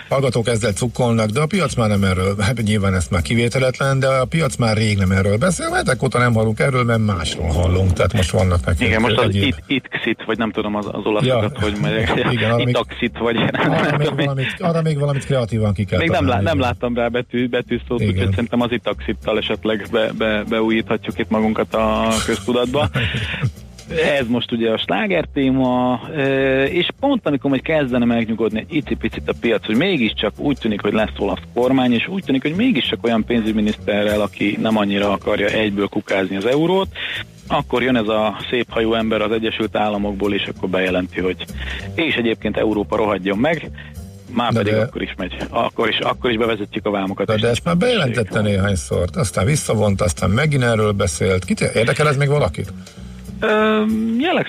Speaker 2: hallgatók ezzel cukkolnak, de a piac már nem erről, hát nyilván ezt már kivételetlen, de a piac már rég nem erről beszél, hetek óta nem hallunk erről, mert másról hallunk, tehát most vannak nekünk
Speaker 14: Igen, most az
Speaker 2: egyéb-
Speaker 14: it, itxit, vagy nem tudom az, az olaszokat,
Speaker 2: Ja.
Speaker 14: hogy meg,
Speaker 2: Igen, [LAUGHS]
Speaker 14: itaxit, vagy
Speaker 2: arra még, valamit, arra még valamit kreatívan ki kell
Speaker 14: Még nem, lá, nem láttam rá betű, betűszót, úgyhogy szerintem az itaxittal esetleg be, be, beújíthatjuk itt magunkat a köztudatba. [LAUGHS] Ez most ugye a sláger téma, és pont amikor majd kezdene megnyugodni egy icipicit a piac, hogy mégiscsak úgy tűnik, hogy lesz olasz kormány, és úgy tűnik, hogy mégiscsak olyan pénzügyminiszterrel, aki nem annyira akarja egyből kukázni az eurót, akkor jön ez a szép hajú ember az Egyesült Államokból, és akkor bejelenti, hogy és egyébként Európa rohadjon meg, már
Speaker 2: De
Speaker 14: pedig
Speaker 2: de-
Speaker 14: akkor is megy. Akkor is, akkor is bevezetjük a vámokat.
Speaker 2: De, de ezt már bejelentette néhányszor, aztán visszavont, aztán megint erről beszélt. Kit érdekel ez még valakit?
Speaker 14: Ö,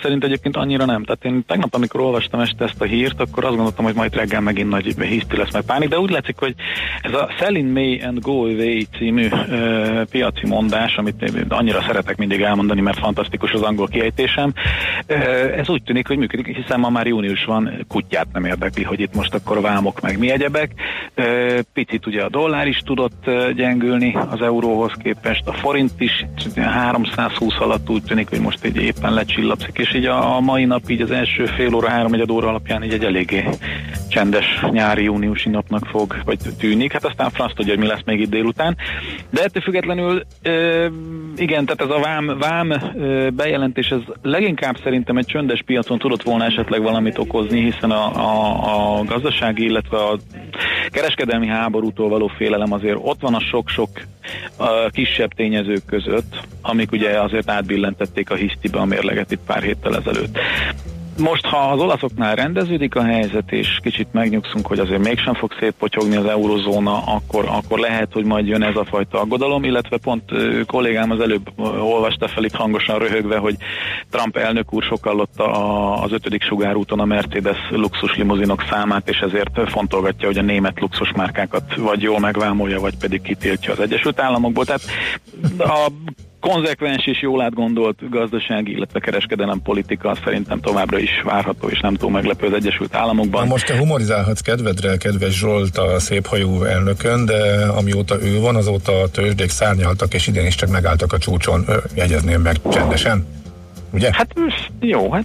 Speaker 14: szerint egyébként annyira nem. Tehát én tegnap, amikor olvastam este ezt a hírt, akkor azt gondoltam, hogy majd reggel megint nagy hiszti lesz meg pánik, de úgy látszik, hogy ez a Sell in May and Go Away című ö, piaci mondás, amit annyira szeretek mindig elmondani, mert fantasztikus az angol kiejtésem, ö, ez úgy tűnik, hogy működik, hiszen ma már június van, kutyát nem érdekli, hogy itt most akkor vámok meg mi egyebek. Ö, picit ugye a dollár is tudott gyengülni az euróhoz képest, a forint is 320 alatt úgy tűnik, hogy most így éppen lecsillapszik, és így a, a mai nap így az első fél óra, három óra alapján így egy eléggé csendes nyári júniusi napnak fog, vagy tűnik. Hát aztán franc tudja, hogy mi lesz még itt délután. De ettől függetlenül ö, igen, tehát ez a vám, vám ö, bejelentés, ez leginkább szerintem egy csöndes piacon tudott volna esetleg valamit okozni, hiszen a, a, a gazdasági, illetve a kereskedelmi háborútól való félelem azért ott van a sok-sok kisebb tényezők között, amik ugye azért átbillentették a hisztibe a mérleget itt pár héttel ezelőtt. most, ha az olaszoknál rendeződik a helyzet, és kicsit megnyugszunk, hogy azért mégsem fog szétpotyogni az eurozóna, akkor, akkor lehet, hogy majd jön ez a fajta aggodalom, illetve pont kollégám az előbb olvasta fel itt hangosan röhögve, hogy Trump elnök úr sokallotta az ötödik sugárúton a Mercedes luxus limuzinok számát, és ezért fontolgatja, hogy a német luxus márkákat vagy jól megvámolja, vagy pedig kitiltja az Egyesült Államokból. Tehát a konzekvens és jól átgondolt gazdasági, illetve kereskedelem politika szerintem továbbra is várható és nem túl meglepő az Egyesült Államokban.
Speaker 2: Na most te humorizálhatsz kedvedre, kedves Zsolt a széphajú elnökön, de amióta ő van, azóta a tőzsdék szárnyaltak, és idén is csak megálltak a csúcson. Jegyezném meg csendesen. Ugye?
Speaker 14: Hát jó, hát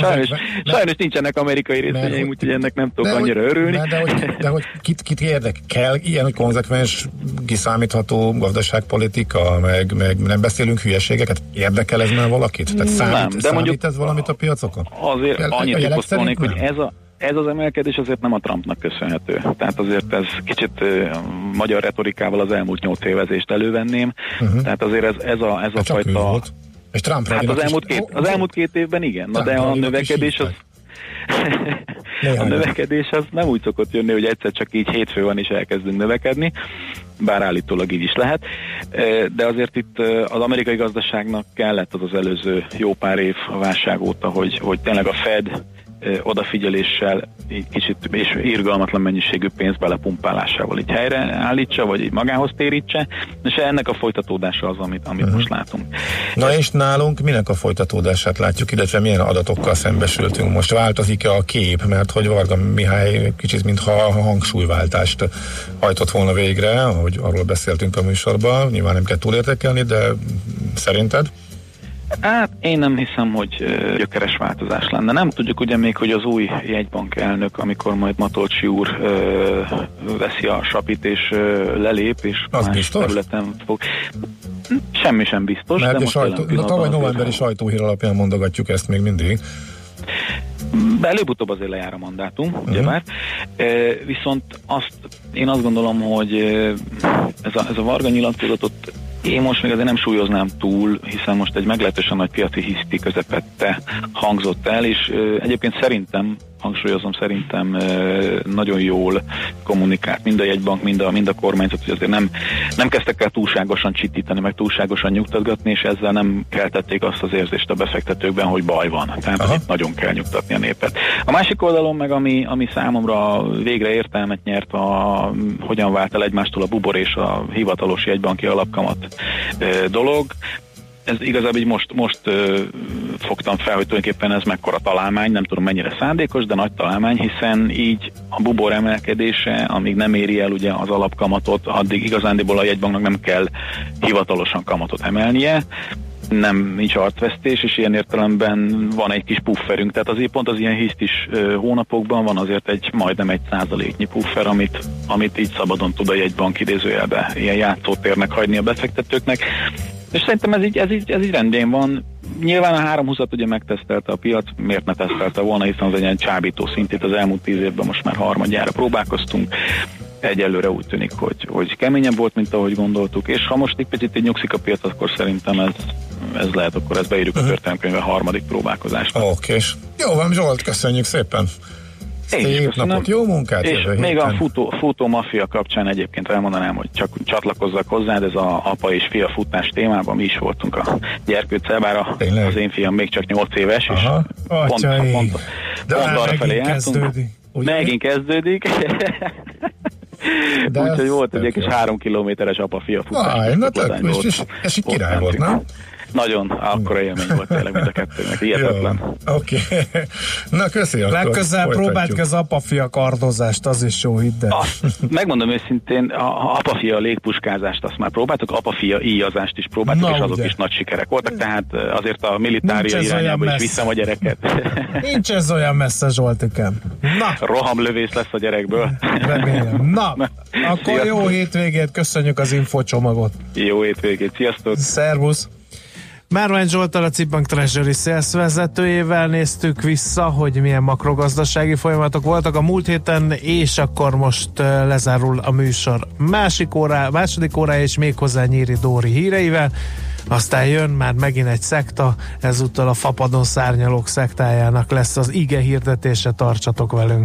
Speaker 14: sajnos, sajnos nincsenek amerikai részvényeim, úgyhogy ennek nem tudok annyira
Speaker 2: hogy-
Speaker 14: örülni.
Speaker 2: De, de hogy, de hogy kit, kit érdek? Kell ilyen, hogy konzekvens, kiszámítható gazdaságpolitika, meg, meg nem beszélünk hülyeségeket? Érdekel ez már valakit? Tehát számít,
Speaker 14: Nem, de
Speaker 2: számít
Speaker 14: mondjuk-
Speaker 2: ez valamit a piacokon?
Speaker 14: Azért
Speaker 2: a
Speaker 14: annyit
Speaker 2: szerint
Speaker 14: hogy ez a, ez az emelkedés azért nem a Trumpnak köszönhető. Tehát azért ez kicsit uh, magyar retorikával az elmúlt nyolc évezést elővenném.
Speaker 2: Mhm.
Speaker 14: Tehát azért ez, ez a, ez a
Speaker 2: Hát
Speaker 14: fajta...
Speaker 2: És Trump
Speaker 14: Hát az elmúlt, két, az elmúlt két évben igen, na de a növekedés az... [LAUGHS] A növekedés az nem úgy szokott jönni, hogy egyszer csak így hétfő van és elkezdünk növekedni, bár állítólag így is lehet, Eh, de azért itt az amerikai gazdaságnak kellett az az előző jó pár év a válság óta, hogy, hogy tényleg a Fed odafigyeléssel így kicsit és irgalmatlan mennyiségű pénz belepumpálásával így helyreállítsa, vagy így magához térítse, és ennek a folytatódása az, amit, amit most látunk.
Speaker 2: Na és nálunk minek a folytatódását látjuk, illetve milyen adatokkal szembesültünk most? Változik-e a kép? Mert hogy Varga Mihály kicsit mintha a hangsúlyváltást hajtott volna végre, ahogy arról beszéltünk a műsorban, nyilván nem kell túlértékelni, de szerinted?
Speaker 14: Hát én nem hiszem, hogy gyökeres változás lenne. Nem tudjuk ugye még, hogy az új jegybank elnök, amikor majd Matolcsi úr ö, veszi a sapit és ö, lelép, és
Speaker 2: Az
Speaker 14: más
Speaker 2: biztos?
Speaker 14: területen fog. Semmi sem biztos,
Speaker 2: Mert
Speaker 14: de
Speaker 2: a
Speaker 14: most
Speaker 2: sajtó,
Speaker 14: pillanatban
Speaker 2: tavaly novemberi sajtóhír alapján mondogatjuk ezt még mindig.
Speaker 14: Előbb-utóbb azért lejár a mandátum,
Speaker 2: Mhm.
Speaker 14: uh-huh. ugyebár. E, viszont azt én azt gondolom, hogy ez a, ez a Varga nyilatkozatot én most még azért nem súlyoznám túl, hiszen most egy meglehetősen nagy piaci hiszti közepette hangzott el, és egyébként szerintem hangsúlyozom, szerintem nagyon jól kommunikált mind a jegybank, mind a, mind a kormányzat, hogy azért nem, nem kezdtek el túlságosan csitítani, meg túlságosan nyugtatgatni, és ezzel nem keltették azt az érzést a befektetőkben, hogy baj van. Tehát Aha. itt nagyon kell nyugtatni a népet. A másik oldalon meg, ami, ami számomra végre értelmet nyert, a, hogyan vált el egymástól a bubor és a hivatalos jegybanki alapkamat dolog, ez igazából így most, most ö, fogtam fel, hogy tulajdonképpen ez mekkora találmány, nem tudom mennyire szándékos, de nagy találmány, hiszen így a bubor emelkedése, amíg nem éri el ugye az alapkamatot, addig igazándiból a jegybanknak nem kell hivatalosan kamatot emelnie, nem nincs artvesztés, és ilyen értelemben van egy kis pufferünk, tehát azért pont az ilyen hisztis hónapokban van azért egy majdnem egy százaléknyi puffer, amit, amit így szabadon tud a jegybank idézőjelbe ilyen játszótérnek hagyni a befektetőknek. És szerintem ez így, ez így, ez így rendjén van. Nyilván a 320-at ugye megtesztelte a piac, miért ne tesztelte volna, hiszen az egy ilyen csábító szintét az elmúlt tíz évben most már harmadjára próbálkoztunk. Egyelőre úgy tűnik, hogy, hogy keményebb volt, mint ahogy gondoltuk, és ha most egy picit így nyugszik a piac, akkor szerintem ez, ez lehet, akkor ezt beírjuk a történelemkönyve harmadik próbálkozást.
Speaker 2: Oké, és jó van, Zsolt, köszönjük szépen. Szép napot, jó munkát
Speaker 14: És
Speaker 2: jövő
Speaker 14: még a futó, futó mafia kapcsán egyébként elmondanám, hogy csak csatlakozzak hozzá, ez a apa és fia futás témában mi is voltunk a gyerkőccel, bár a, az én fiam még csak 8 éves, és
Speaker 2: Aha,
Speaker 14: pont,
Speaker 2: atyai.
Speaker 14: pont,
Speaker 2: De
Speaker 14: pont arra felé jártunk.
Speaker 2: kezdődik, ugye?
Speaker 14: Megint kezdődik. [LAUGHS]
Speaker 2: De
Speaker 14: Úgyhogy volt egy kis három kilométeres apa-fia futás.
Speaker 2: Aj, na tök, és, és, és király volt, nem?
Speaker 14: Nagyon, akkora élmény volt tényleg mind a kettőnek, hihetetlen.
Speaker 2: Jó, Oké. [LAUGHS] Na, köszi akkor.
Speaker 1: Legközelebb próbáld ki az apa-fia kardozást, az is jó, hidd el.
Speaker 14: Megmondom őszintén, a, apa-fia légpuskázást azt már próbáltuk, apa-fia íjazást is próbáltuk,
Speaker 1: Na,
Speaker 14: és azok
Speaker 1: ugye.
Speaker 14: is nagy sikerek voltak, tehát eh, azért a militária irányába is
Speaker 1: messze.
Speaker 14: viszem a gyereket. [LAUGHS]
Speaker 1: Nincs ez olyan messze, Zsoltikám. Na,
Speaker 14: Rohamlövész lesz a gyerekből.
Speaker 1: remélem. [LAUGHS] Na, akkor jó
Speaker 14: Sziasztok.
Speaker 1: hétvégét, köszönjük az infocsomagot.
Speaker 14: Jó hétvégét, sziasztok!
Speaker 1: Szervusz! Márvány Zsoltal a Cipbank Treasury Sales vezetőjével néztük vissza, hogy milyen makrogazdasági folyamatok voltak a múlt héten, és akkor most lezárul a műsor másik órá, második órája, és méghozzá Nyíri Dóri híreivel. Aztán jön már megint egy szekta, ezúttal a fapadon szárnyalók szektájának lesz az ige hirdetése, tartsatok velünk.